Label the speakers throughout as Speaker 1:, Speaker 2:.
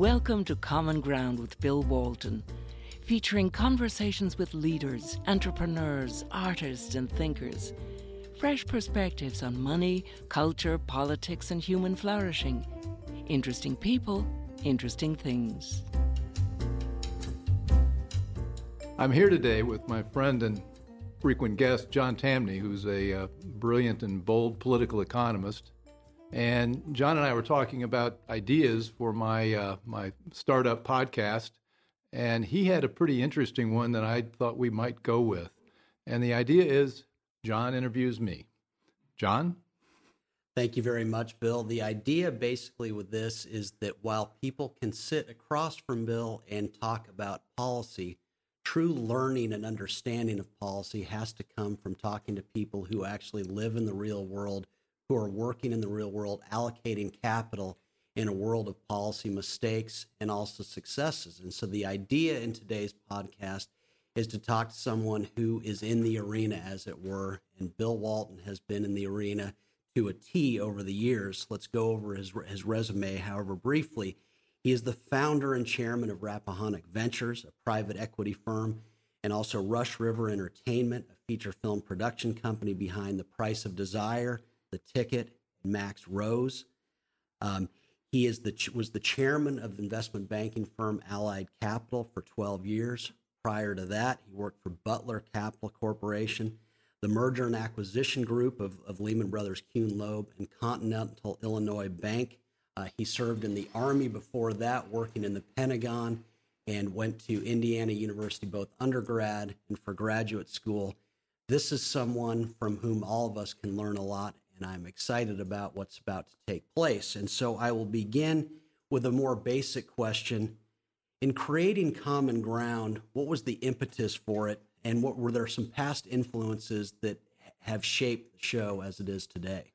Speaker 1: Welcome to Common Ground with Bill Walton, featuring conversations with leaders, entrepreneurs, artists, and thinkers. Fresh perspectives on money, culture, politics, and human flourishing. Interesting people, interesting things.
Speaker 2: I'm here today with my friend and frequent guest, John Tamny, who's a uh, brilliant and bold political economist. And John and I were talking about ideas for my uh, my startup podcast, and he had a pretty interesting one that I thought we might go with. And the idea is John interviews me. John?
Speaker 3: Thank you very much, Bill. The idea basically with this is that while people can sit across from Bill and talk about policy, true learning and understanding of policy has to come from talking to people who actually live in the real world, who are working in the real world, allocating capital in a world of policy mistakes and also successes. And so the idea in today's podcast is to talk to someone who is in the arena, as it were. And Bill Walton has been in the arena to a T over the years. Let's go over his, his resume, however, briefly. He is the founder and chairman of Rappahannock Ventures, a private equity firm, and also Rush River Entertainment, a feature film production company behind The Price of Desire, The Ticket, Max Rose. Um, he is the was the chairman of the investment banking firm Allied Capital for 12 years. Prior to that, he worked for Butler Capital Corporation, the merger and acquisition group of, of Lehman Brothers Kuhn Loeb, and Continental Illinois Bank. Uh, he served in the Army before that, working in the Pentagon, and went to Indiana University both undergrad and for graduate school. This is someone from whom all of us can learn a lot, and I'm excited about what's about to take place. And so I will begin with a more basic question. In creating Common Ground, what was the impetus for it, and what were there some past influences that have shaped the show as it is today?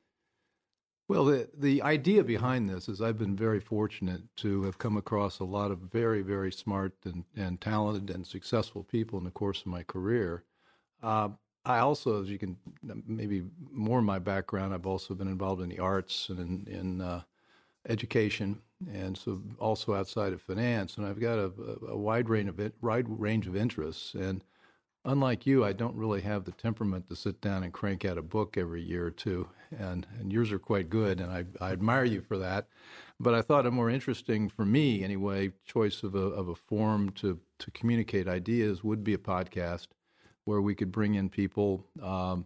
Speaker 2: Well, the, the idea behind this is I've been very fortunate to have come across a lot of very, very smart and, and talented and successful people in the course of my career. Uh, I also, as you can maybe more my background, I've also been involved in the arts and in, in uh, education, and so also outside of finance. And I've got a, a wide range of wide range of interests. And unlike you, I don't really have the temperament to sit down and crank out a book every year or two. And, and yours are quite good, and I, I admire you for that. But I thought a more interesting, for me anyway, choice of a, of a form to, to communicate ideas would be a podcast where we could bring in people um,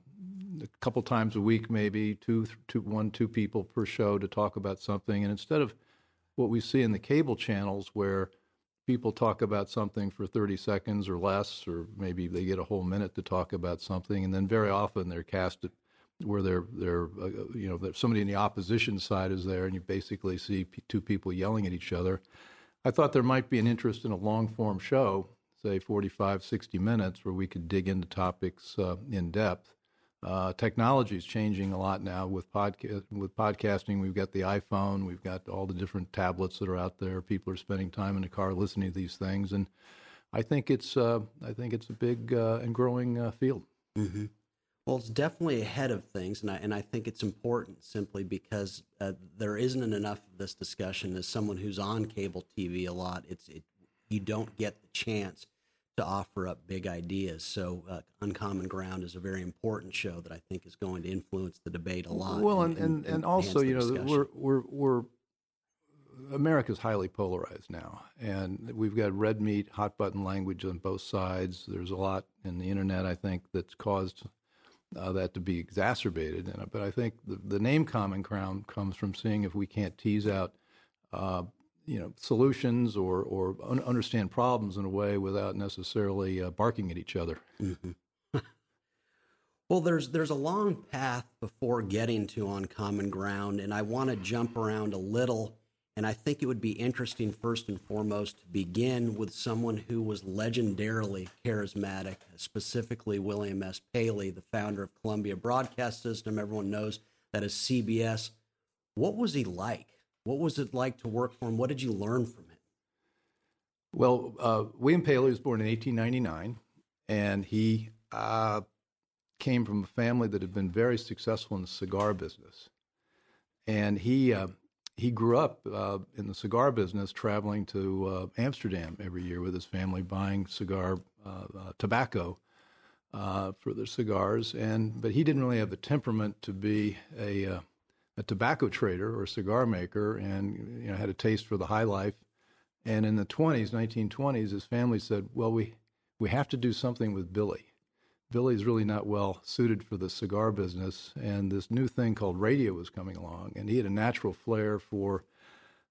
Speaker 2: a couple times a week, maybe two, two, one, two people per show to talk about something. And instead of what we see in the cable channels where people talk about something for 30 seconds or less, or maybe they get a whole minute to talk about something, and then very often they're cast where they're they're uh, you know somebody in the opposition side is there, and you basically see p- two people yelling at each other. I thought there might be an interest in a long form show, say 45, 60 minutes, where we could dig into topics uh, in depth. Uh, technology is changing a lot now with podcast with podcasting. We've got the iPhone, we've got all the different tablets that are out there. People are spending time in the car listening to these things, and I think it's uh, I think it's a big uh, and growing uh, field.
Speaker 3: Mm-hmm. Well, it's definitely ahead of things, and I and I think it's important simply because uh, there isn't enough of this discussion. As someone who's on cable TV a lot, it's it you don't get the chance to offer up big ideas. So, uh, Uncommon Ground is a very important show that I think is going to influence the debate a lot.
Speaker 2: Well, and, and, and, and also, you know, discussion. we're, we're, we're, America's highly polarized now, and we've got red meat, hot button language on both sides. There's a lot in the internet, I think, that's caused uh, that to be exacerbated. And, but I think the, the name Common Ground comes from seeing if we can't tease out uh, you know solutions or or un- understand problems in a way without necessarily uh, barking at each other.
Speaker 3: Mm-hmm. well, there's there's a long path before getting to on common ground, and I want to jump around a little. And I think it would be interesting, first and foremost, to begin with someone who was legendarily charismatic, specifically William S. Paley, the founder of Columbia Broadcast System. Everyone knows that is CBS. What was he like? What was it like to work for him? What did you learn from him?
Speaker 2: Well, uh, William Paley was born in 1899, and he uh, came from a family that had been very successful in the cigar business. And he uh, he grew up uh, in the cigar business, traveling to uh, Amsterdam every year with his family, buying cigar uh, tobacco for their cigars. And but he didn't really have the temperament to be a a tobacco trader or cigar maker, and you know had a taste for the high life. And in the 20s, 1920s, his family said, "Well, we we have to do something with Billy." Billy's really not well suited for the cigar business, and this new thing called radio was coming along, and he had a natural flair for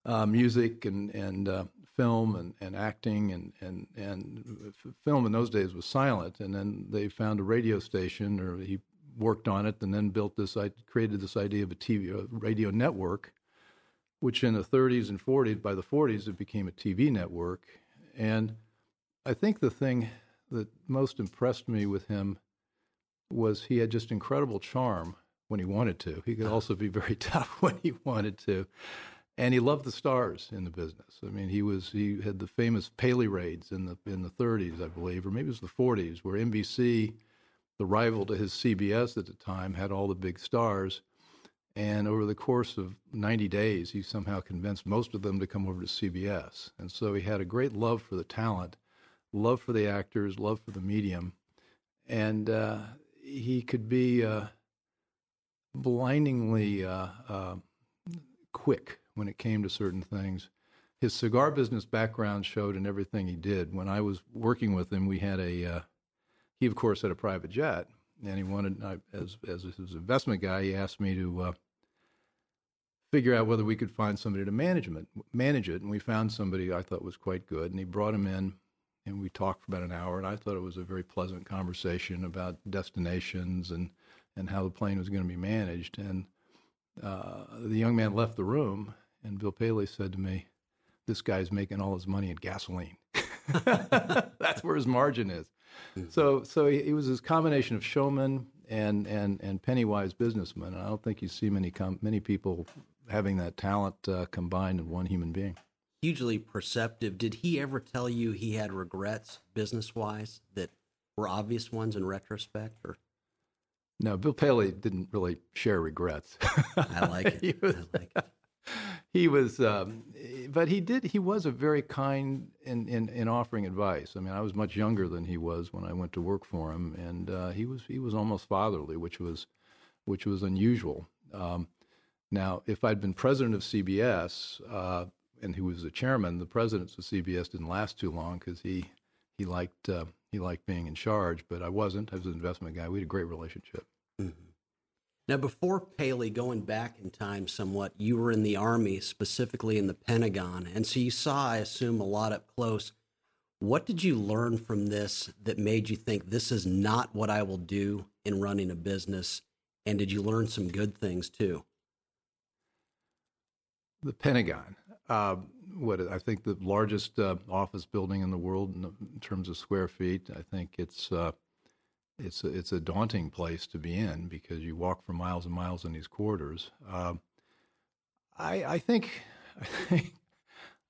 Speaker 2: uh, music and and uh, film and, and acting and, and and film in those days was silent, and then they found a radio station, or he worked on it, and then built this, I created this idea of a TV a radio network, which in the 30s and 40s, by the 40s, it became a TV network, and I think the thing that most impressed me with him was he had just incredible charm when he wanted to. He could also be very tough when he wanted to. And he loved the stars in the business. I mean, he was he had the famous Paley raids in the in the 30s, I believe, or maybe it was the 40s, where NBC, the rival to his CBS at the time, had all the big stars. And over the course of 90 days, he somehow convinced most of them to come over to CBS. And so he had a great love for the talent love for the actors, love for the medium, and uh, he could be uh, blindingly uh, uh, quick when it came to certain things. His cigar business background showed in everything he did. When I was working with him, we had a uh, he of course had a private jet, and he wanted I, as as his investment guy, he asked me to uh, figure out whether we could find somebody to manage it, manage it. And we found somebody I thought was quite good, and he brought him in and we talked for about an hour. And I thought it was a very pleasant conversation about destinations and and how the plane was going to be managed. And uh, the young man left the room, and Bill Paley said to me, "This guy's making all his money in gasoline. That's where his margin is." Mm-hmm. So, so he, he, was this combination of showman and and and pennywise businessman. And I don't think you see many com- many people having that talent uh, combined in one human being
Speaker 3: hugely perceptive. Did he ever tell you he had regrets business wise that were obvious ones in retrospect or?
Speaker 2: No, Bill Paley didn't really share regrets.
Speaker 3: I like it. was, I like it.
Speaker 2: He was um, but he did. He was a very kind in, in, in offering advice. I mean, I was much younger than he was when I went to work for him, and uh, he was he was almost fatherly, which was which was unusual. Um, now, if I'd been president of CBS, uh, and he was the chairman, the president of CBS didn't last too long because he he liked uh, he liked being in charge, but I wasn't. I was an investment guy. We had a great relationship. Mm-hmm.
Speaker 3: Now, before Paley, going back in time somewhat, you were in the Army, specifically in the Pentagon, and so you saw, I assume, a lot up close. What did you learn from this that made you think this is not what I will do in running a business? And did you learn some good things too?
Speaker 2: The Pentagon. Uh, what I think the largest uh, office building in the world in, terms of square feet. I think it's uh, it's a, it's a daunting place to be in because you walk for miles and miles in these corridors. Um, I, I think I think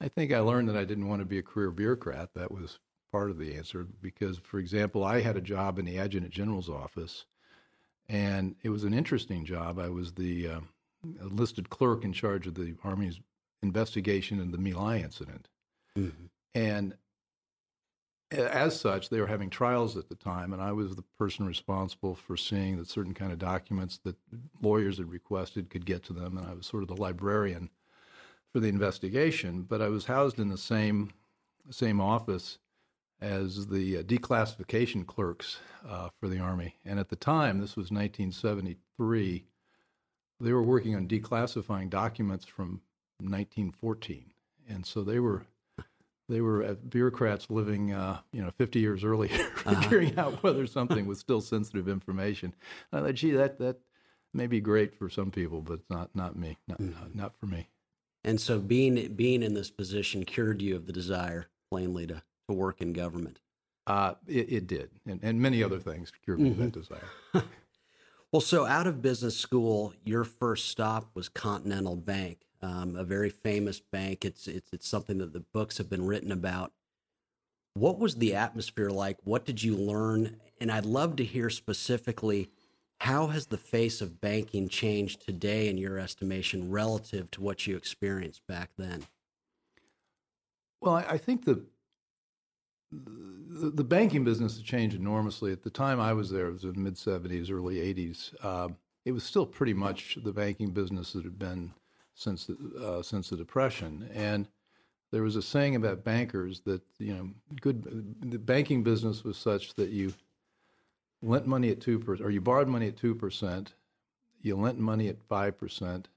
Speaker 2: I think I learned that I didn't want to be a career bureaucrat. That was part of the answer because, for example, I had a job in the adjutant general's office, and it was an interesting job. I was the uh, listed clerk in charge of the Army's investigation in the My incident. Mm-hmm. And as such, they were having trials at the time, and I was the person responsible for seeing that certain kind of documents that lawyers had requested could get to them, and I was sort of the librarian for the investigation. But I was housed in the same same office as the uh, declassification clerks uh, for the Army, and at the time, this was 1973, they were working on declassifying documents from 1914, and so they were they were bureaucrats living, uh, you know, 50 years earlier, uh-huh. figuring out whether something was still sensitive information. And I thought, gee, that that may be great for some people, but not not me, not mm-hmm. not, not for me.
Speaker 3: And so, being being in this position cured you of the desire, plainly, to to work in government.
Speaker 2: Uh, it, it did, and, and many other things cured me mm-hmm. of that mm-hmm. desire.
Speaker 3: well, so out of business school, your first stop was Continental Bank um, a very famous bank. It's, it's it's something that the books have been written about. What was the atmosphere like? What did you learn? And I'd love to hear specifically How has the face of banking changed today, in your estimation, relative to what you experienced back then?
Speaker 2: Well, I, I think the, the, the banking business has changed enormously. At the time I was there, it was in the mid '70s, early '80s. Uh, it was still pretty much the banking business that had been since the, uh, since the Depression, and there was a saying about bankers that you know, good the banking business was such that you lent money at two percent, or you borrowed money at two percent, you lent money at five percent,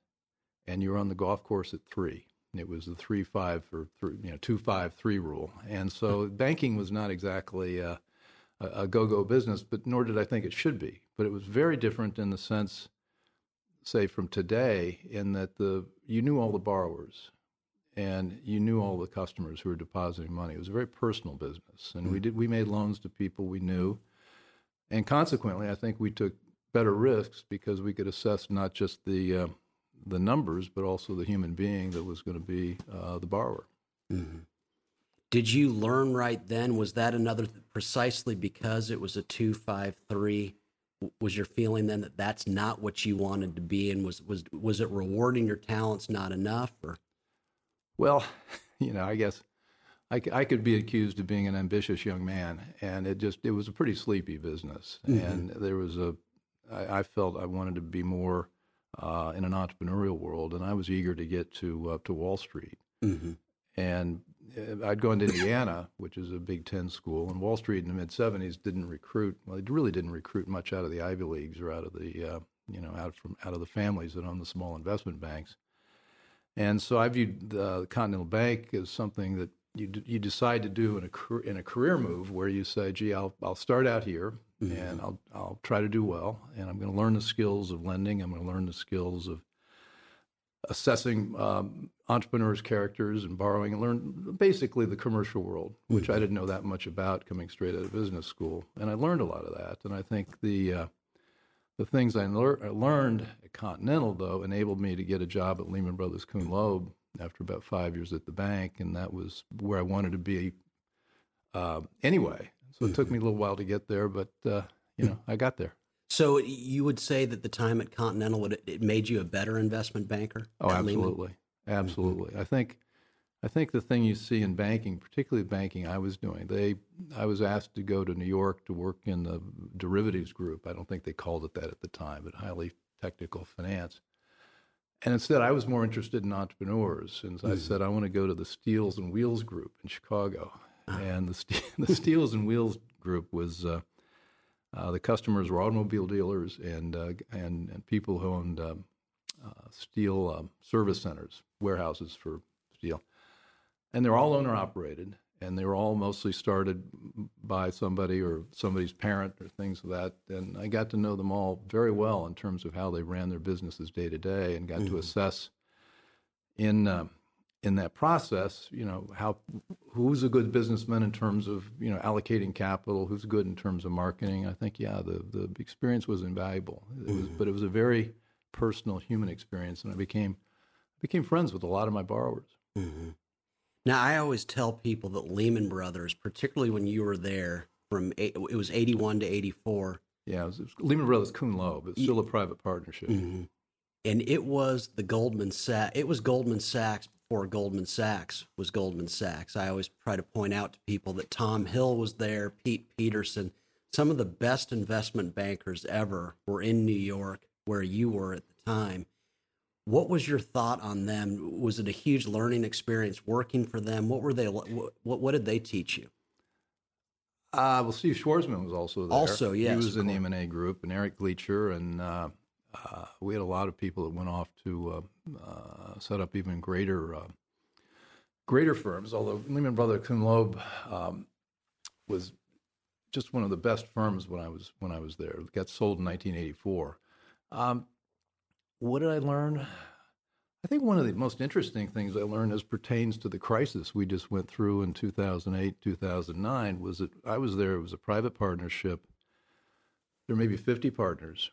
Speaker 2: and you were on the golf course at three. It was the three five or three, you know two five three rule, and so banking was not exactly a, a go go business, but nor did I think it should be. But it was very different in the sense, say, from today, in that the you knew all the borrowers, and you knew all the customers who were depositing money. It was a very personal business, and mm-hmm. we did we made loans to people we knew, and consequently, I think we took better risks because we could assess not just the uh, the numbers, but also the human being that was going to be uh, the borrower. Mm-hmm.
Speaker 3: Did you learn right then? Was that another precisely because it was a two five three? Was your feeling then that that's not what you wanted to be, and was was was it rewarding your talents not enough? Or
Speaker 2: well, you know, I guess I, I could be accused of being an ambitious young man, and it just it was a pretty sleepy business, mm-hmm. and there was a I, I felt I wanted to be more uh, in an entrepreneurial world, and I was eager to get to uh, to Wall Street. Mm-hmm. And I'd gone to Indiana, which is a Big Ten school, and Wall Street in the mid '70s didn't recruit. Well, it really didn't recruit much out of the Ivy Leagues or out of the uh, you know out from out of the families that own the small investment banks. And so I viewed the Continental Bank as something that you you decide to do in a in a career move where you say, "Gee, I'll I'll start out here mm-hmm. and I'll I'll try to do well, and I'm going to learn the skills of lending. I'm going to learn the skills of assessing um, entrepreneurs' characters and borrowing, and learn basically the commercial world, which mm-hmm. I didn't know that much about coming straight out of business school. And I learned a lot of that. And I think the uh, the things I, lear- I learned at Continental, though, enabled me to get a job at Lehman Brothers Kuhn Loeb after about five years at the bank, and that was where I wanted to be uh, anyway. So it took me a little while to get there, but uh, you know, I got there.
Speaker 3: So you would say that the time at Continental would it made you a better investment banker?
Speaker 2: Oh, absolutely, absolutely. Mm-hmm. I think I think the thing you see in banking, particularly banking, I was doing. They, I was asked to go to New York to work in the derivatives group. I don't think they called it that at the time, but highly technical finance. And instead, I was more interested in entrepreneurs, and mm-hmm. I said I want to go to the Steels and Wheels group in Chicago. Ah. And the the Steels and Wheels group was uh, the customers were automobile dealers and uh, and and people who owned um, uh, steel um, service centers, warehouses for steel and they're all owner operated and they were all mostly started by somebody or somebody's parent or things of that and i got to know them all very well in terms of how they ran their businesses day to day and got mm-hmm. to assess in uh, in that process you know how who's a good businessman in terms of you know allocating capital who's good in terms of marketing i think yeah the the experience was invaluable it was, mm-hmm. but it was a very personal human experience and i became became friends with a lot of my borrowers mm-hmm.
Speaker 3: Now, I always tell people that Lehman Brothers, particularly when you were there from it was 81 to 84.
Speaker 2: Yeah, it was, it was Lehman Brothers Kuhn Loeb. It's still a private partnership.
Speaker 3: Mm-hmm. And it was the Goldman Sachs. It was Goldman Sachs before Goldman Sachs was Goldman Sachs. I always try to point out to people that Tom Hill was there, Pete Peterson, some of the best investment bankers ever were in New York, where you were at the time. What was your thought on them? Was it a huge learning experience working for them? What were they? What what did they teach you?
Speaker 2: Uh, well, Steve Schwarzman was also there.
Speaker 3: Also, yes,
Speaker 2: he was in the M and A group, and Eric Gleacher, and uh, uh, we had a lot of people that went off to uh, uh, set up even greater uh, greater firms. Although Lehman Brothers Kuhn Loeb um, was just one of the best firms when I was when I was there. It got sold in 1984. Um, what did I learn? I think one of the most interesting things I learned as pertains to the crisis we just went through in 2008, 2009 was that I was there, it was a private partnership. There may be 50 partners,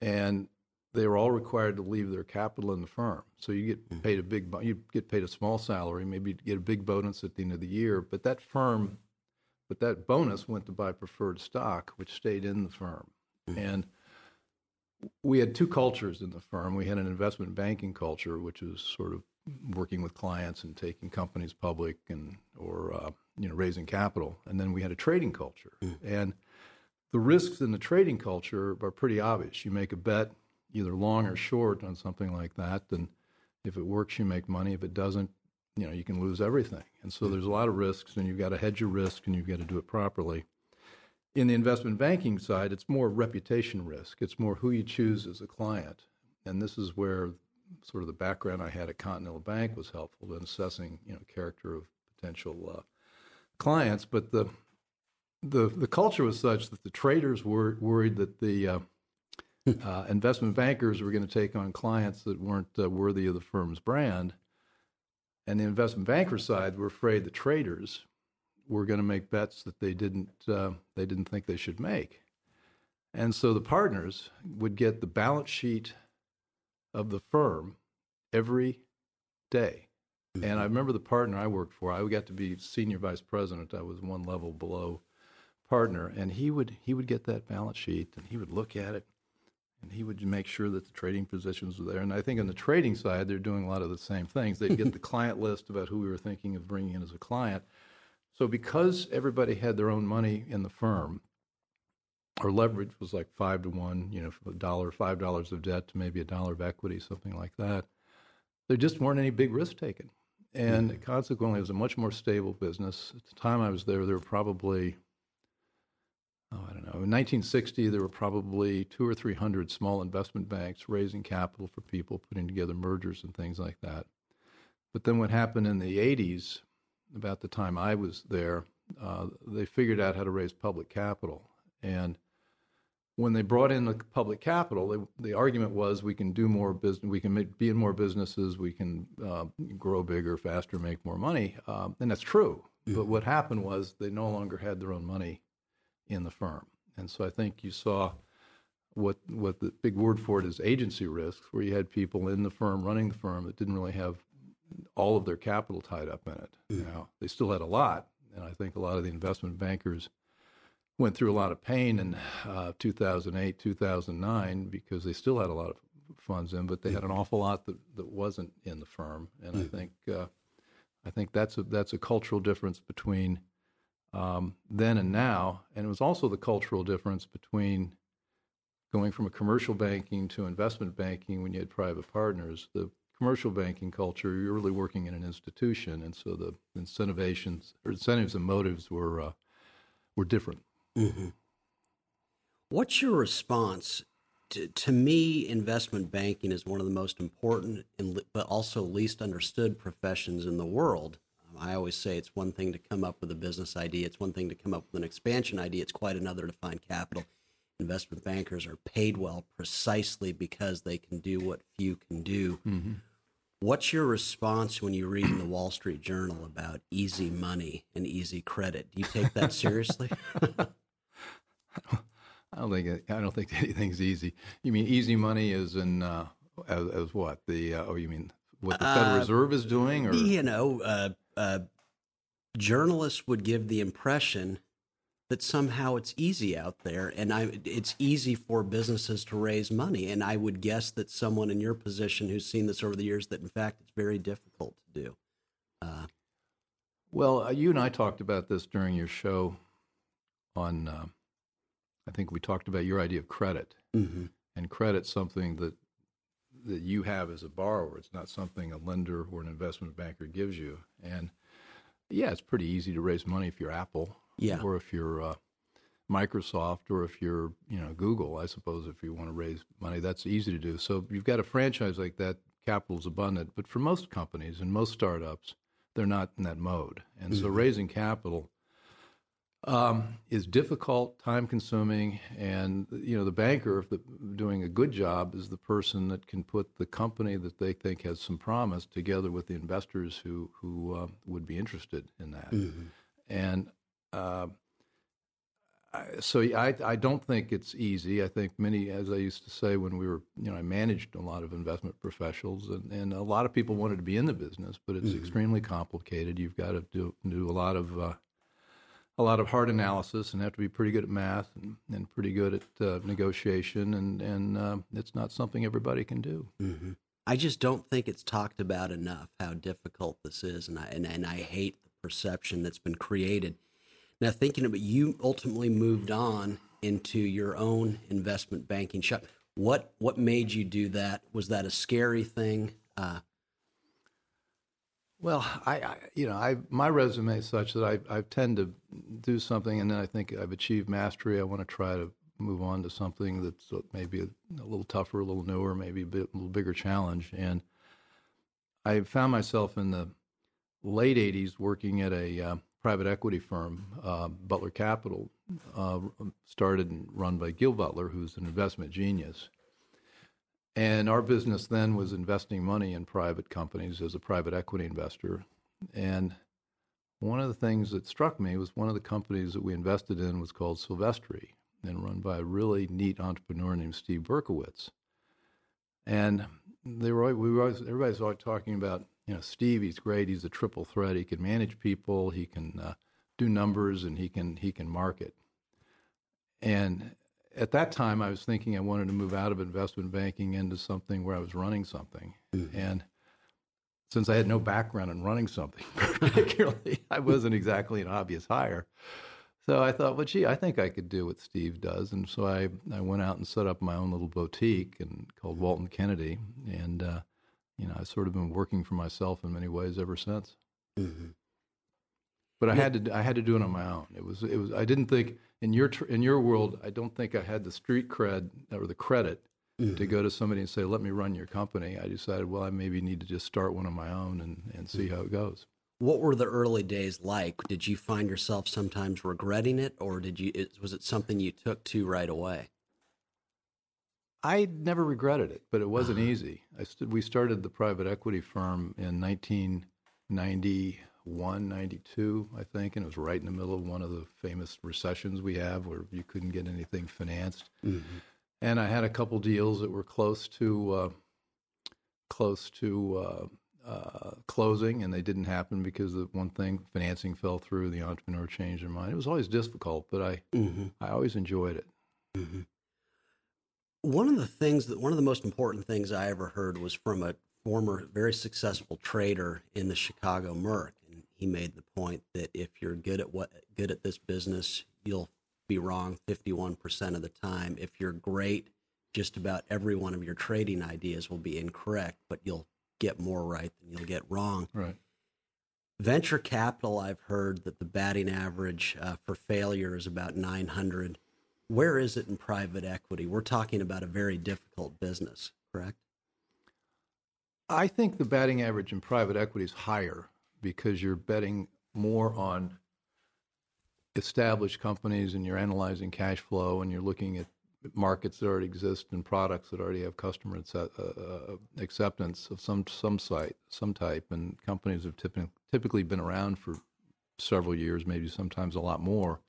Speaker 2: and they were all required to leave their capital in the firm. So you get hmm. paid a big, you get paid a small salary, maybe get a big bonus at the end of the year, but that firm, but that bonus went to buy preferred stock, which stayed in the firm. Mm-hmm. And we had two cultures in the firm. We had an investment banking culture, which was sort of working with clients and taking companies public and or uh, you know raising capital, and then we had a trading culture. Mm. And the risks in the trading culture are pretty obvious. You make a bet, either long or short, on something like that, and if it works, you make money. If it doesn't, you know you can lose everything. And so there's a lot of risks, and you've got to hedge your risk, and you've got to do it properly. In the investment banking side, it's more reputation risk. It's more who you choose as a client, and this is where sort of the background I had at Continental Bank was helpful in assessing, you know, character of potential uh, clients. But the the the culture was such that the traders were worried that the uh, uh, investment bankers were going to take on clients that weren't uh, worthy of the firm's brand, and the investment banker side were afraid the traders were going to make bets that they didn't uh, they didn't think they should make, and so the partners would get the balance sheet of the firm every day. Mm-hmm. And I remember the partner I worked for. I got to be senior vice president. I was one level below partner, and he would he would get that balance sheet and he would look at it, and he would make sure that the trading positions were there. And I think on the trading side, they're doing a lot of the same things. They'd get the client list about who we were thinking of bringing in as a client. So because everybody had their own money in the firm, our leverage was like five to one, you know, a dollar, five dollars of debt to maybe a dollar of equity, something like that. There just weren't any big risks taken. And mm-hmm. consequently, it was a much more stable business. At the time I was there, there were probably, oh, I don't know, in 1960, there were probably two or 300 small investment banks raising capital for people, putting together mergers and things like that. But then what happened in the 80s, about the time I was there, uh, they figured out how to raise public capital. And when they brought in the public capital, they, the argument was we can do more business, we can make, be in more businesses, we can uh, grow bigger, faster, make more money, um, and that's true. Mm-hmm. But what happened was they no longer had their own money in the firm, and so I think you saw what what the big word for it is agency risks, where you had people in the firm running the firm that didn't really have all of their capital tied up in it. Mm-hmm. Now they still had a lot, and I think a lot of the investment bankers went through a lot of pain in uh, 2008, 2009 because they still had a lot of funds in, but they had an awful lot that, that wasn't in the firm. And. I think uh, I think that's a that's a cultural difference between um, then and now, and it was also the cultural difference between going from a commercial banking to investment banking when you had private partners. The commercial banking culture, you're really working in an institution, and so the incentivations or incentives and motives were uh, were different. Mm-hmm.
Speaker 3: What's your response? To, to me, investment banking is one of the most important and, but also least understood professions in the world. I always say it's one thing to come up with a business idea, it's one thing to come up with an expansion idea, it's quite another to find capital. Investment bankers are paid well precisely because they can do what few can do. Mm-hmm. What's your response when you read in the Wall Street Journal about easy money and easy credit? Do you take that seriously?
Speaker 2: I don't think I don't think anything's easy. You mean easy money is in uh, as, as, what the uh, oh you mean what the Federal uh, Reserve is doing or
Speaker 3: you know uh, uh, journalists would give the impression that somehow it's easy out there and I it's easy for businesses to raise money and I would guess that someone in your position who's seen this over the years that in fact it's very difficult to do. Uh,
Speaker 2: well, you and I talked about this during your show on I think we talked about your idea of credit, mm-hmm. and credit something that that you have as a borrower. It's not something a lender or an investment banker gives you. And yeah, it's pretty easy to raise money if you're Apple,
Speaker 3: yeah.
Speaker 2: or if you're uh, Microsoft, or if you're you know Google. I suppose if you want to raise money, that's easy to do. So you've got a franchise like that, capital is abundant. But for most companies and most startups, they're not in that mode, and mm-hmm. so raising capital um, is difficult, time consuming, and you know the banker, if the, doing a good job, is the person that can put the company that they think has some promise together with the investors who who uh, would be interested in that. Mm-hmm. And uh, so I, I don't think it's easy. I think many, as I used to say when we were, you know, I managed a lot of investment professionals, and, and a lot of people wanted to be in the business, but it's mm-hmm. extremely complicated. You've got to do do a lot of uh, a lot of hard analysis and have to be pretty good at math and, and pretty good at uh, negotiation, and and uh, it's not something everybody can do.
Speaker 3: Mm-hmm. I just don't think it's talked about enough how difficult this is, and I and, and I hate the perception that's been created. Now, thinking about you, ultimately moved on into your own investment banking shop. What what made you do that? Was that a scary thing? Uh,
Speaker 2: well, I, I, you know, I my resume is such that I I tend to do something and then I think I've achieved mastery. I want to try to move on to something that's maybe a, a little tougher, a little newer, maybe a, bit, a little bigger challenge. And I found myself in the late '80s working at a uh, private equity firm, uh, Butler Capital, uh, started and run by Gil Butler, who's an investment genius. And our business then was investing money in private companies as a private equity investor. And one of the things that struck me was one of the companies that we invested in was called Silvestri and run by a really neat entrepreneur named Steve Berkowitz. And they were we were always, everybody's always talking about you know Steve. He's great. He's a triple threat. He can manage people. He can uh, do numbers, and he can he can market. And at that time, I was thinking I wanted to move out of investment banking into something where I was running something. Mm-hmm. And since I had no background in running something particularly, I wasn't exactly an obvious hire. So I thought, well, gee, I think I could do what Steve does. And so I, I went out and set up my own little boutique and called Walton Kennedy. And, uh, you know, I've sort of been working for myself in many ways ever since. Mm-hmm. But I yeah. had to I had to do it on my own. It was it was I didn't think in your in your world I don't think I had the street cred or the credit mm-hmm. to go to somebody and say let me run your company. I decided well I maybe need to just start one of my own and and see mm-hmm. how it goes.
Speaker 3: What were the early days like? Did you find yourself sometimes regretting it, or did you? It, was it something you took to right away?
Speaker 2: I never regretted it, but it wasn't uh-huh. easy. St- we started the private equity firm in 1990 91, 92, I think, and it was right in the middle of one of the famous recessions we have where you couldn't get anything financed. Mm-hmm. And I had a couple deals that were close to uh, close to uh, uh, closing, and they didn't happen because of one thing: financing fell through. The entrepreneur changed their mind. It was always difficult, but I mm-hmm. I always enjoyed it. Mm-hmm.
Speaker 3: One of the things that one of the most important things I ever heard was from a former very successful trader in the Chicago Merc, he made the point that if you're good at what good at this business, you'll be wrong 51% of the time. If you're great, just about every one of your trading ideas will be incorrect, but you'll get more right than you'll get wrong.
Speaker 2: Right.
Speaker 3: Venture capital, I've heard that the batting average uh, for failure is about 900. Where is it in private equity? We're talking about a very difficult business, correct?
Speaker 2: I think the batting average in private equity is higher because you're betting more on established companies and you're analyzing cash flow and you're looking at markets that already exist and products that already have customer uh, uh, acceptance of some some site some type. And companies have typically typically been around for several years maybe sometimes a lot more.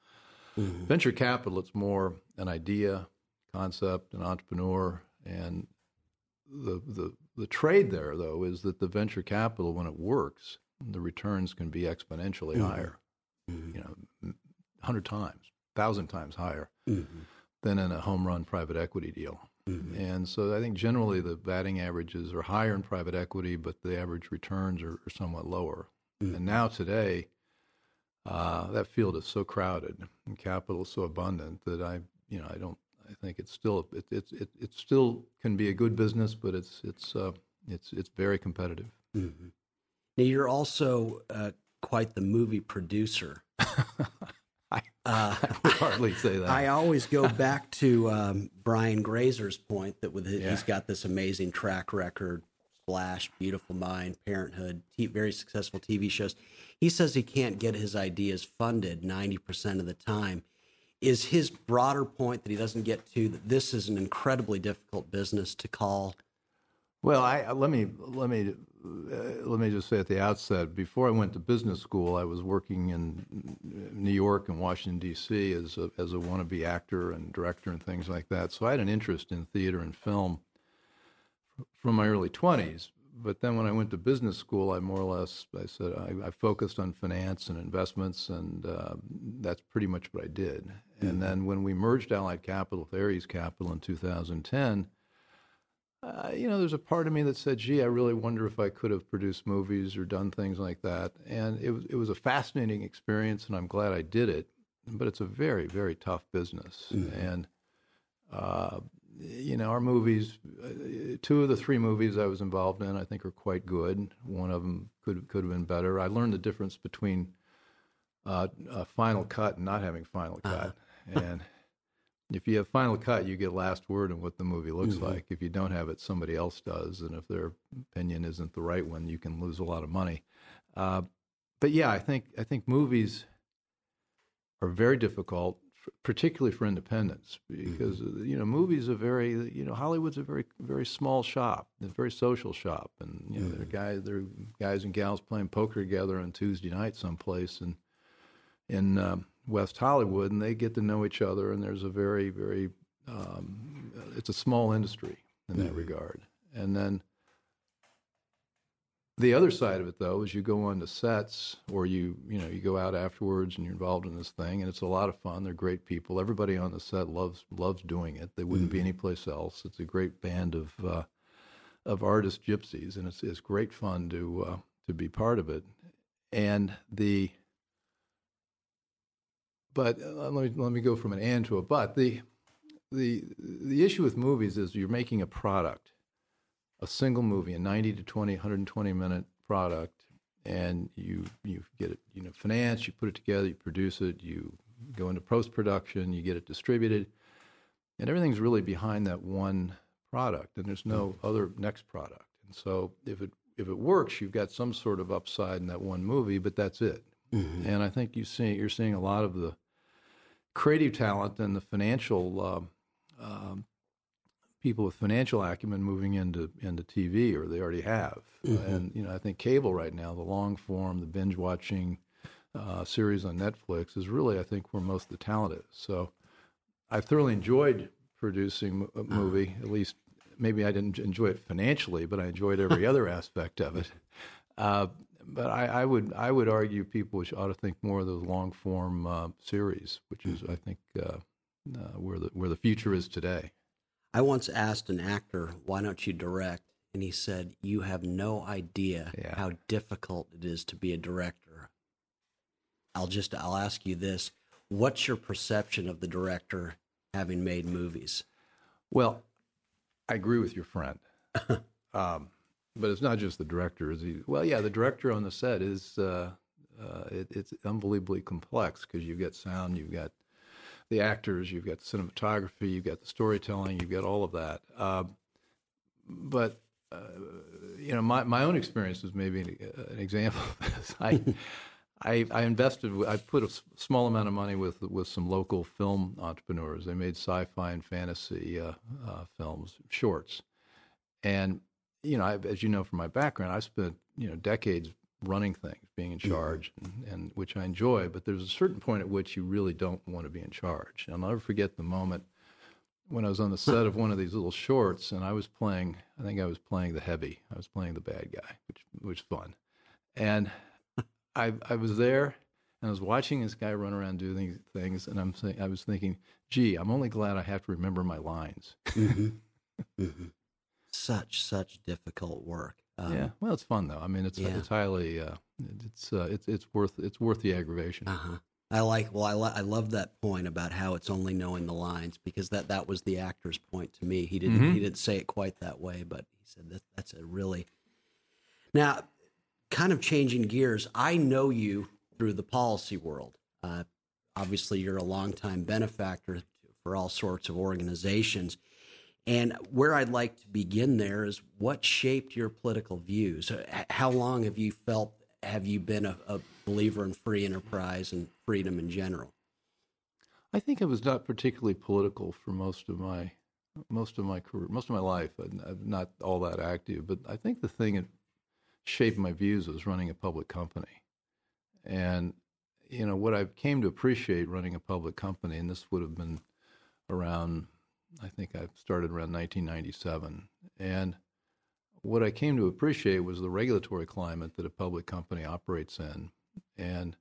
Speaker 2: Mm-hmm. venture capital it's more an idea concept an entrepreneur. And the the the trade there though is that the venture capital when it works the returns can be exponentially mm-hmm. higher, mm-hmm. you know, hundred times, thousand times higher mm-hmm. than in a home run private equity deal. Mm-hmm. And so I think generally the batting averages are higher in private equity, but the average returns are, are somewhat lower. And mm-hmm. now today, uh, that field is so crowded and capital is so abundant that I, you know, I don't. I think it's still it it it, it still can be a good business, but it's it's uh, it's it's very competitive. Mm-hmm.
Speaker 3: Now, you're also uh, quite the movie producer.
Speaker 2: I, uh, I would hardly say that.
Speaker 3: I always go back to um, Brian Grazer's point that with his, yeah. he's got this amazing track record, Splash, Beautiful Mind, Parenthood, t- very successful TV shows. He says he can't get his ideas funded 90% of the time. Is his broader point that he doesn't get to that this is an incredibly difficult business to call?
Speaker 2: Well, I let me let me let me just say at the outset, before I went to business school, I was working in New York and Washington D.C. as a, as a wannabe actor and director and things like that. So I had an interest in theater and film from my early twenties. but then when I went to business school, I more or less I said I, I focused on finance and investments, and uh, that's pretty much what I did. Mm-hmm. And then when we merged Allied Capital with Ares Capital in 2010, uh, you know, there's a part of me that said, "Gee, I really wonder if I could have produced movies or done things like that." And it was it was a fascinating experience, and I'm glad I did it. But it's a very very tough business, mm-hmm. and uh, you know, our movies, uh, two of the three movies I was involved in, I think are quite good. One of them could could have been better. I learned the difference between uh, final cut and not having final uh-huh. cut. Uh-huh. and if you have final cut, you get last word on what the movie looks mm-hmm. like. If you don't have it, somebody else does, and if their opinion isn't the right one, you can lose a lot of money. Uh, but yeah, I think I think movies are very difficult particularly for independents, because mm-hmm. you know movies are very you know Hollywood's a very very small shop, a very social shop, and you know mm-hmm. there are guys there are guys and gals playing poker together on Tuesday night someplace and in um, West Hollywood, and they get to know each other, and there's a very very um, it's a small industry in that mm-hmm. regard, and then the other side of it, though, is you go on to sets or you you know you go out afterwards and you're involved in this thing, and it's a lot of fun. They're great people. Everybody on the set loves loves doing it. They wouldn't mm-hmm. be anyplace else. It's a great band of uh, of artist gypsies, and it's it's great fun to uh, to be part of it. And the but uh, let me let me go from an and to a but. The the the issue with movies is you're making a product a single movie, a 90 to 20, 120 minute product, and you you get it, you know, finance, you put it together, you produce it, you go into post production, you get it distributed, and everything's really behind that one product, and there's no other next product. And so if it if it works, you've got some sort of upside in that one movie, but that's it. Mm-hmm. And I think you see you're seeing a lot of the creative talent and the financial um, um, people with financial acumen moving into into TV, or they already have. Mm-hmm. And you know, I think cable right now, the long form, the binge watching uh, series on Netflix is really, I think, where most of the talent is. So, I thoroughly enjoyed producing a uh-huh. movie. At least, maybe I didn't enjoy it financially, but I enjoyed every other aspect of it. Uh, but I, I, would I would argue people ought to think more of those long form uh, series, which is I think uh, uh, where the where the future is today.
Speaker 3: I once asked an actor, why don't you direct? And he said, You have no idea yeah. how difficult it is to be a director. I'll just I'll ask you this. What's your perception of the director having made movies?
Speaker 2: Well, I agree with your friend. um, but it's not just the director. Is he? Well, yeah, the director on the set is uh, uh, it, it's unbelievably complex because you've got sound, you've got the actors, you've got the cinematography, you've got the storytelling, you've got all of that. Uh, but uh, you know, my, my own experience is maybe an, an example of this. I, I, I invested. I put a small amount of money with with some local film entrepreneurs. They made sci-fi and fantasy uh, uh films, shorts, and you know, I, as you know from my background, I've spent you know decades running things, being in mm-hmm. charge, mm-hmm. and, and, which I enjoy. But there's a certain point at which you really don't want to be in charge. And I'll never forget the moment when I was on the set of one of these little shorts, and I was playing. I think I was playing the heavy. I was playing the bad guy, which was fun. And I I was there, and I was watching this guy run around do these things, and I'm saying I was thinking, gee, I'm only glad I have to remember my lines.
Speaker 3: Mm-hmm. Mm-hmm. Such such difficult work.
Speaker 2: Um, yeah, well, it's fun though. I mean, it's yeah. it's highly uh, it's uh, it's it's worth it's worth the aggravation.
Speaker 3: Uh-huh. I like well, I lo- I love that point about how it's only knowing the lines because that that was the actor's point to me. He didn't mm-hmm. he didn't say it quite that way, but he said that that's a really now kind of changing gears. I know you through the policy world. Uh, obviously, you're a longtime benefactor for all sorts of organizations. And where I'd like to begin there is what shaped your political views? How long have you felt, have you been a, a believer in free enterprise and freedom in general?
Speaker 2: I think I was not particularly political for most of my most of my career, most of my life. I'm not all that active, but I think the thing that shaped my views was running a public company. And you know what I came to appreciate running a public company, and this would have been around I think I started around 1997. And what I came to appreciate was the regulatory climate that a public company operates in, and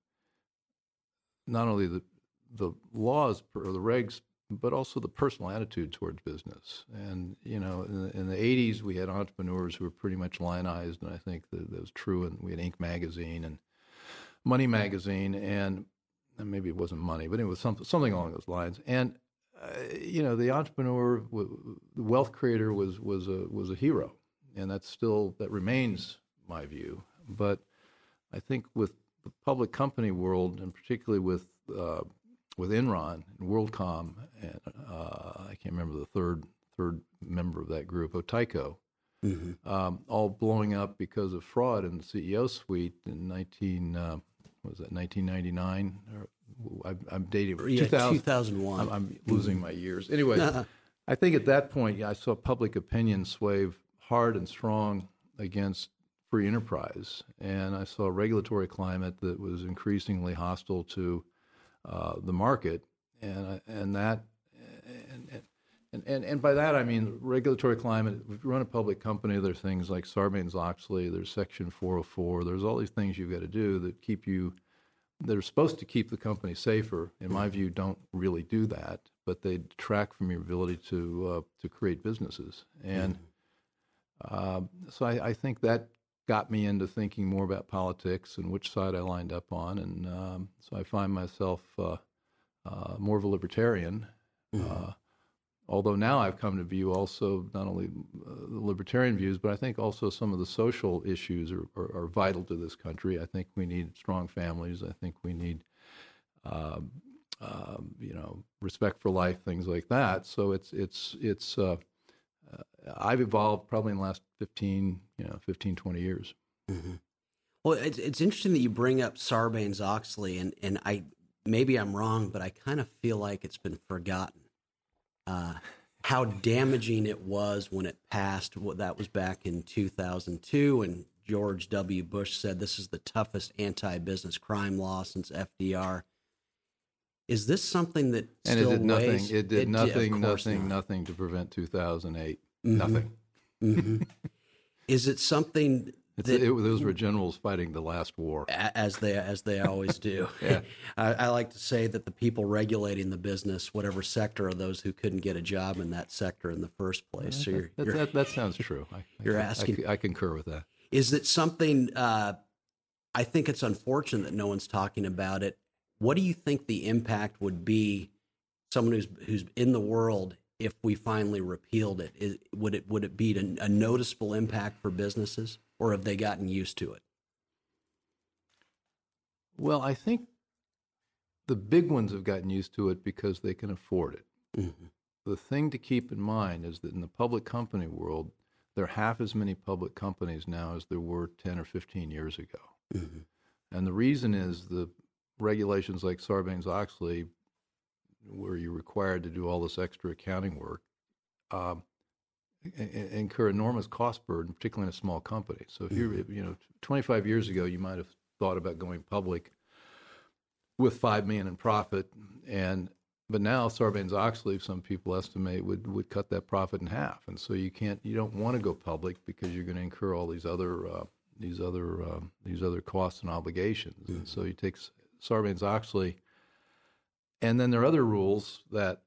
Speaker 2: not only the the laws or the regs, but also the personal attitude towards business. And you know, in the, in the 80s, we had entrepreneurs who were pretty much lionized, and I think that, that was true. And we had Inc. magazine and Money magazine, and, and maybe it wasn't Money, but it was something something along those lines. And uh, you know, the entrepreneur, the wealth creator, was was a was a hero, and that's still that remains my view. But I think with the public company world, and particularly with uh, with Enron and WorldCom, and uh, I can't remember the third third member of that group, Tyco, mm-hmm. um, all blowing up because of fraud in the CEO suite in 19 uh, was that 1999 I, I'm, dating
Speaker 3: yeah, 2000, 2001.
Speaker 2: I'm, I'm losing my years. Anyway, I think at that point yeah, I saw public opinion sway hard and strong against free enterprise, and I saw a regulatory climate that was increasingly hostile to uh, the market, and and that and, and and and by that I mean regulatory climate. If you run a public company, there's things like Sarbanes-Oxley, there's Section 404, there's all these things you've got to do that keep you that are supposed to keep the company safer. In my view, don't really do that, but they detract from your ability to uh, to create businesses. And mm-hmm. uh, so I, I, think that got me into thinking more about politics and which side I lined up on. And um, so I find myself uh, uh, more of a libertarian. Mm-hmm. Uh, although now I've come to view also not only uh, the libertarian views, but I think also some of the social issues are, are, are vital to this country. I think we need strong families. I think we need, um, um, you know, respect for life, things like that. So it's it's it's uh, uh, I've evolved probably in the last 15, you know, 15, 20 years.
Speaker 3: Mm-hmm. Well, it's, it's interesting that you bring up Sarbanes Oxley, and, and I maybe I'm wrong, but I kind of feel like it's been forgotten. Uh, how damaging it was when it passed. What that was back in 2002, and George W. Bush said this is the toughest anti-business crime law since FDR. Is this something that
Speaker 2: and it did
Speaker 3: nothing?
Speaker 2: Weighs? It did it nothing, nothing, not. nothing to prevent 2008. Mm-hmm. Nothing.
Speaker 3: Mm-hmm. Is it something that,
Speaker 2: it, those were generals fighting the last war,
Speaker 3: as they as they always do. yeah. I, I, like to say that the people regulating the business, whatever sector, are those who couldn't get a job in that sector in the first place.
Speaker 2: So you're, that, you're, that, that, sounds true. I,
Speaker 3: you're asking.
Speaker 2: I, concur with that.
Speaker 3: Is it something? Uh, I think it's unfortunate that no one's talking about it. What do you think the impact would be? Someone who's who's in the world if we finally repealed it? Is, would it would it be a, a noticeable impact for businesses, or have they gotten used to it?
Speaker 2: Well, I think the big ones have gotten used to it because they can afford it. Mm-hmm. The thing to keep in mind is that in the public company world, there are half as many public companies now as there were 10 or 15 years ago. Mm-hmm. And the reason is the regulations like Sarbanes Oxley where you're required to do all this extra accounting work, um, incur enormous cost burden, particularly in a small company. So if you're, mm-hmm. you know, 25 years ago, you might have thought about going public with five million in profit, and but now Sarbanes-Oxley, some people estimate would would cut that profit in half, and so you can't, you don't want to go public because you're going to incur all these other uh, these other um, these other costs and obligations, mm-hmm. and so you take Sarbanes-Oxley and then there are other rules that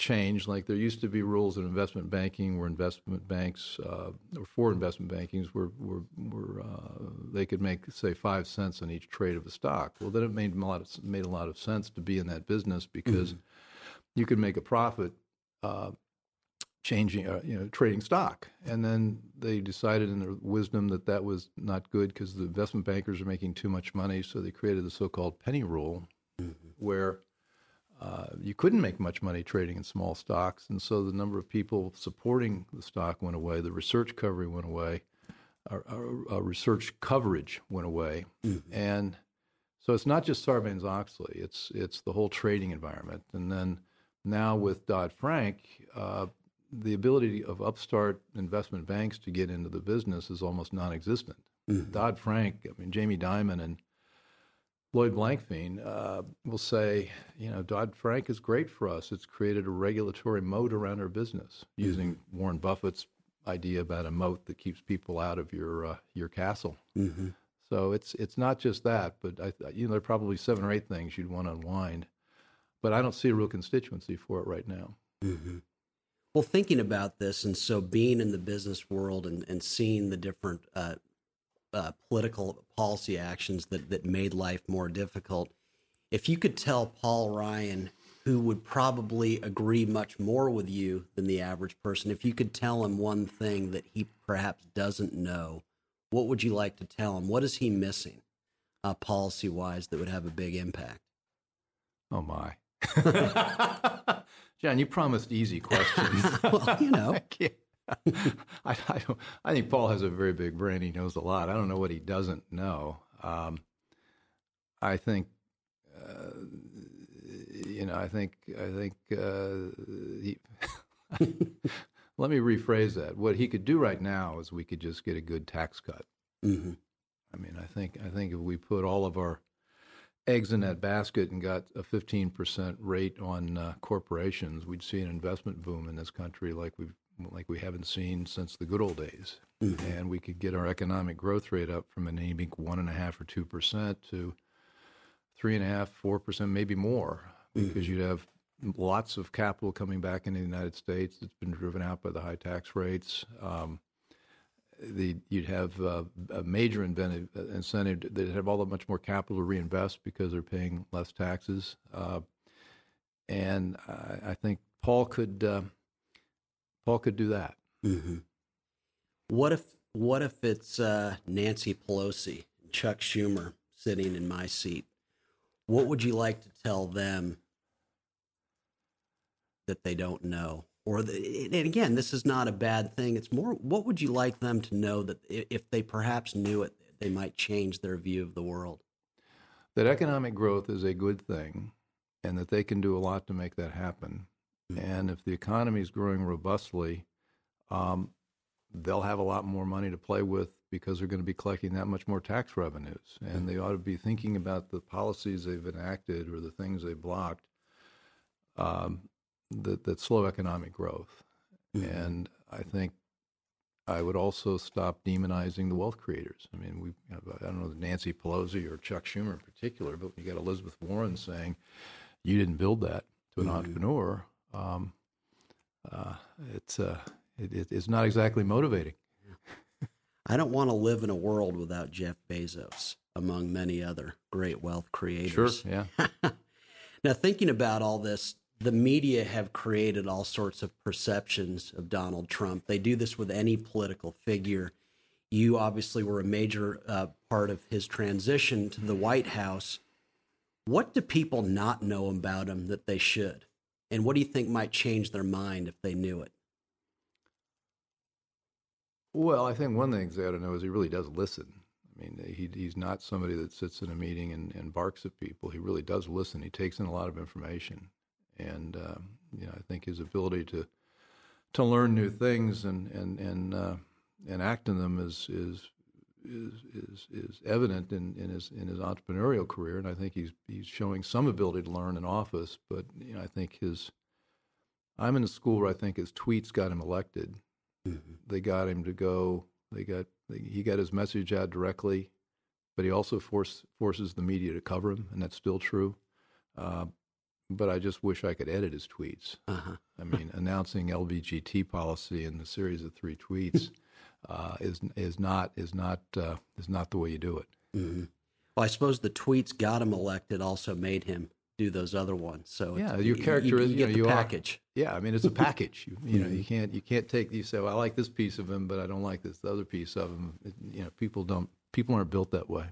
Speaker 2: change. Like there used to be rules in investment banking where investment banks uh, or for investment bankings were were, were uh, they could make say five cents on each trade of a stock. Well, then it made a lot of made a lot of sense to be in that business because mm-hmm. you could make a profit. Uh, changing, uh, you know, trading stock. And then they decided in their wisdom that that was not good because the investment bankers are making too much money. So they created the so-called penny rule, mm-hmm. where uh, you couldn't make much money trading in small stocks, and so the number of people supporting the stock went away. The research coverage went away. Our, our, our research coverage went away, mm-hmm. and so it's not just Sarbanes Oxley. It's it's the whole trading environment, and then now with Dodd Frank, uh, the ability of upstart investment banks to get into the business is almost non-existent. Mm-hmm. Dodd Frank, I mean Jamie Dimon and Lloyd Blankfein uh, will say, you know, Dodd Frank is great for us. It's created a regulatory moat around our business using mm-hmm. Warren Buffett's idea about a moat that keeps people out of your uh, your castle.
Speaker 3: Mm-hmm.
Speaker 2: So it's it's not just that, but I, you know there are probably seven or eight things you'd want to unwind, but I don't see a real constituency for it right now.
Speaker 3: Mm-hmm. Well, thinking about this, and so being in the business world and, and seeing the different uh, uh, political policy actions that, that made life more difficult, if you could tell Paul Ryan, who would probably agree much more with you than the average person, if you could tell him one thing that he perhaps doesn't know, what would you like to tell him? What is he missing, uh, policy wise, that would have a big impact?
Speaker 2: Oh, my. John, you promised easy questions.
Speaker 3: well, you know.
Speaker 2: I, I, don't, I think Paul has a very big brain. He knows a lot. I don't know what he doesn't know. Um, I think, uh, you know, I think, I think, uh, he, let me rephrase that. What he could do right now is we could just get a good tax cut.
Speaker 3: Mm-hmm.
Speaker 2: I mean, I think, I think if we put all of our eggs in that basket and got a 15% rate on uh, corporations, we'd see an investment boom in this country like we've like we haven't seen since the good old days. Mm-hmm. And we could get our economic growth rate up from an anemic one and a half or two percent to three and a half, four percent, maybe more, because mm-hmm. you'd have lots of capital coming back into the United States that's been driven out by the high tax rates. Um, the, you'd have uh, a major incentive, incentive that have all that much more capital to reinvest because they're paying less taxes. Uh, and I, I, think Paul could uh, Paul could do that.
Speaker 3: Mm-hmm. What if what if it's uh, Nancy Pelosi, Chuck Schumer sitting in my seat? What would you like to tell them that they don't know? Or the, and again, this is not a bad thing. It's more, what would you like them to know that if they perhaps knew it, they might change their view of the world?
Speaker 2: That economic growth is a good thing, and that they can do a lot to make that happen. And if the economy is growing robustly, um, they'll have a lot more money to play with because they're going to be collecting that much more tax revenues. And they ought to be thinking about the policies they've enacted or the things they blocked um, that, that slow economic growth. Mm-hmm. And I think I would also stop demonizing the wealth creators. I mean, we I don't know Nancy Pelosi or Chuck Schumer in particular, but you got Elizabeth Warren saying, "You didn't build that." To an mm-hmm. entrepreneur, um, uh, it's uh, it, it, it's not exactly motivating.
Speaker 3: I don't want to live in a world without Jeff Bezos, among many other great wealth creators.
Speaker 2: Sure, yeah.
Speaker 3: now, thinking about all this, the media have created all sorts of perceptions of Donald Trump. They do this with any political figure. You obviously were a major uh, part of his transition to the White House. What do people not know about him that they should? And what do you think might change their mind if they knew it?
Speaker 2: Well, I think one thing they ought to know is he really does listen. I mean, he, he's not somebody that sits in a meeting and, and barks at people. He really does listen. He takes in a lot of information, and um, you know, I think his ability to to learn new things and and and uh, and act in them is is is is, is evident in, in his in his entrepreneurial career, and I think he's he's showing some ability to learn in office. But you know, I think his I'm in a school where I think his tweets got him elected. Mm-hmm. They got him to go. They got they, he got his message out directly, but he also force, forces the media to cover him, and that's still true. Uh, but I just wish I could edit his tweets. Uh-huh. I mean, announcing LBGT policy in the series of three tweets uh, is is not is not uh, is not the way you do it.
Speaker 3: Mm-hmm. Well, I suppose the tweets got him elected also made him do those other ones. So
Speaker 2: yeah, your character
Speaker 3: you, you,
Speaker 2: is
Speaker 3: you, know,
Speaker 2: you
Speaker 3: package.
Speaker 2: Are, yeah, I mean it's a package. you, you know, you can't you can't take you say well, I like this piece of him, but I don't like this other piece of him. It, you know, people don't people aren't built that way.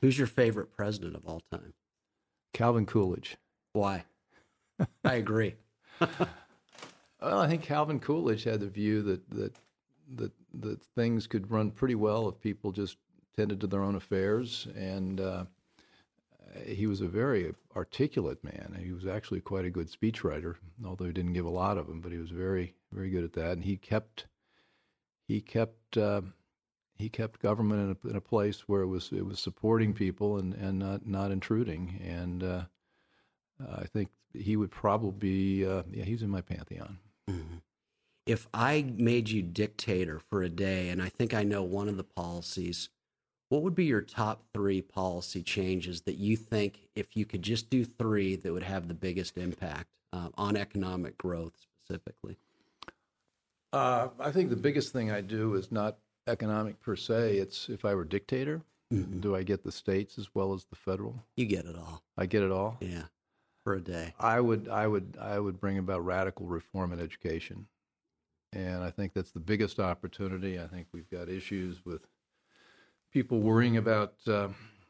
Speaker 3: Who's your favorite president of all time?
Speaker 2: Calvin Coolidge.
Speaker 3: Why? I agree.
Speaker 2: well, I think Calvin Coolidge had the view that that that that things could run pretty well if people just tended to their own affairs. And uh, he was a very articulate man. He was actually quite a good speechwriter, although he didn't give a lot of them. But he was very very good at that. And he kept he kept uh, he kept government in a, in a, place where it was it was supporting people and, and not not intruding. And uh, I think he would probably uh, yeah he's in my pantheon.
Speaker 3: Mm-hmm if I made you dictator for a day, and I think I know one of the policies, what would be your top three policy changes that you think, if you could just do three, that would have the biggest impact uh, on economic growth specifically?
Speaker 2: Uh, I think the biggest thing I do is not economic per se. It's if I were dictator, mm-hmm. do I get the states as well as the federal?
Speaker 3: You get it all.
Speaker 2: I get it all.
Speaker 3: Yeah, for a day.
Speaker 2: I would, I would, I would bring about radical reform in education, and I think that's the biggest opportunity. I think we've got issues with people worrying about uh,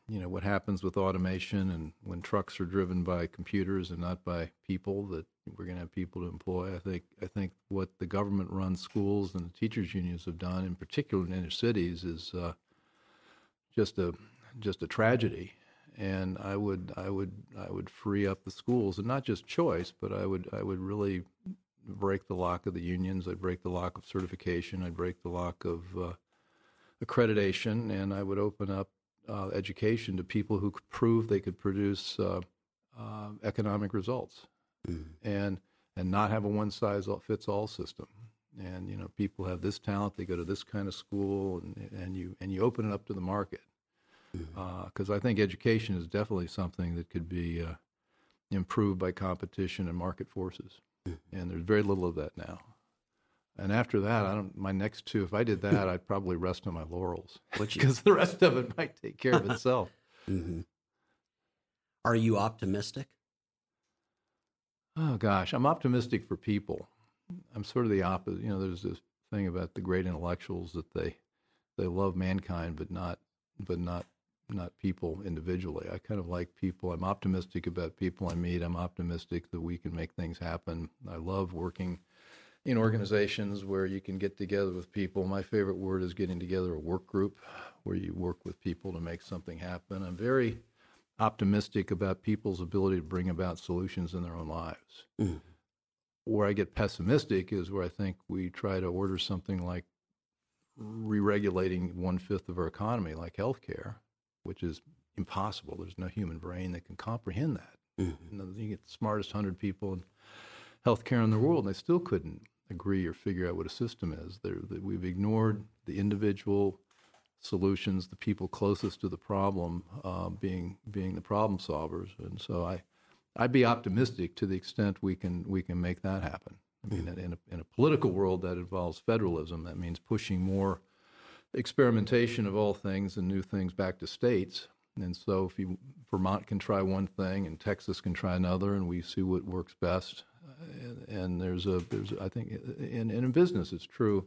Speaker 2: you know what happens with automation and when trucks are driven by computers and not by people that we're going to have people to employ. I think I think what the government run schools and the teachers unions have done, in particular in inner cities, is uh, just a just a tragedy. And I would I would I would free up the schools and not just choice, but I would I would really break the lock of the unions. I'd break the lock of certification. I'd break the lock of uh, accreditation, and I would open up uh, education to people who could prove they could produce uh, uh, economic results, mm. and and not have a one size fits all system. And you know, people have this talent; they go to this kind of school, and and you and you open it up to the market. Because mm. uh, I think education is definitely something that could be uh, improved by competition and market forces. And there's very little of that now. And after that, I don't. My next two, if I did that, I'd probably rest on my laurels because the rest of it might take care of itself. mm-hmm.
Speaker 3: Are you optimistic?
Speaker 2: Oh gosh, I'm optimistic for people. I'm sort of the opposite. You know, there's this thing about the great intellectuals that they they love mankind, but not but not not people individually. I kind of like people. I'm optimistic about people I meet. I'm optimistic that we can make things happen. I love working in organizations where you can get together with people. My favorite word is getting together a work group where you work with people to make something happen. I'm very optimistic about people's ability to bring about solutions in their own lives. Mm. Where I get pessimistic is where I think we try to order something like re-regulating one fifth of our economy, like healthcare, which is impossible. There's no human brain that can comprehend that. Mm-hmm. You get the smartest hundred people in healthcare in the world, and they still couldn't agree or figure out what a system is. That we've ignored the individual solutions, the people closest to the problem uh, being being the problem solvers. And so I, I'd be optimistic to the extent we can we can make that happen. I mean, mm. in, a, in a political world that involves federalism, that means pushing more experimentation of all things and new things back to states. And so, if you, Vermont can try one thing and Texas can try another, and we see what works best, and, and there's a there's I think in, in business it's true,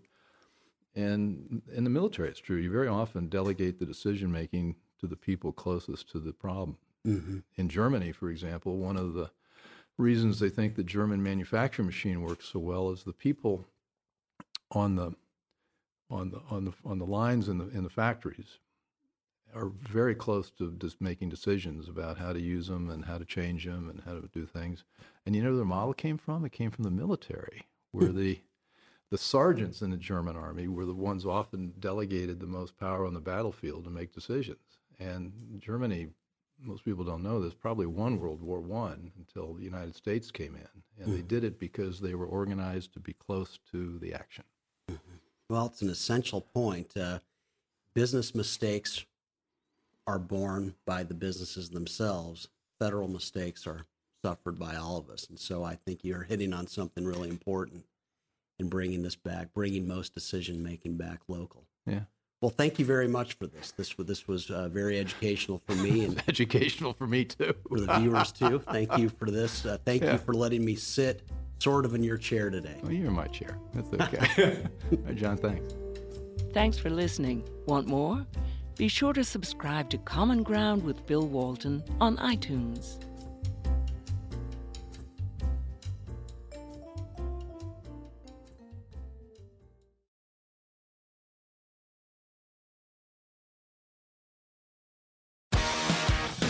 Speaker 2: and in the military it's true. You very often delegate the decision making to the people closest to the problem. Mm-hmm. In Germany, for example, one of the reasons they think the German manufacturing machine works so well is the people on the on the on the on the lines in the in the factories are very close to just making decisions about how to use them and how to change them and how to do things. And you know where the model came from? It came from the military, where hmm. the the sergeants in the German army were the ones often delegated the most power on the battlefield to make decisions. And Germany, most people don't know this, probably won World War One until the United States came in, and they hmm. did it because they were organized to be close to the action.
Speaker 3: Well, it's an essential point. Uh, business mistakes are borne by the businesses themselves. Federal mistakes are suffered by all of us. And so I think you're hitting on something really important in bringing this back, bringing most decision making back local.
Speaker 2: Yeah.
Speaker 3: Well, thank you very much for this. This this was uh, very educational for me and
Speaker 2: educational for me too.
Speaker 3: for the viewers too. Thank you for this. Uh, thank yeah. you for letting me sit sort of in your chair today.
Speaker 2: Well, you're in my chair. That's okay. right, John, thanks.
Speaker 1: Thanks for listening. Want more? Be sure to subscribe to Common Ground with Bill Walton on iTunes.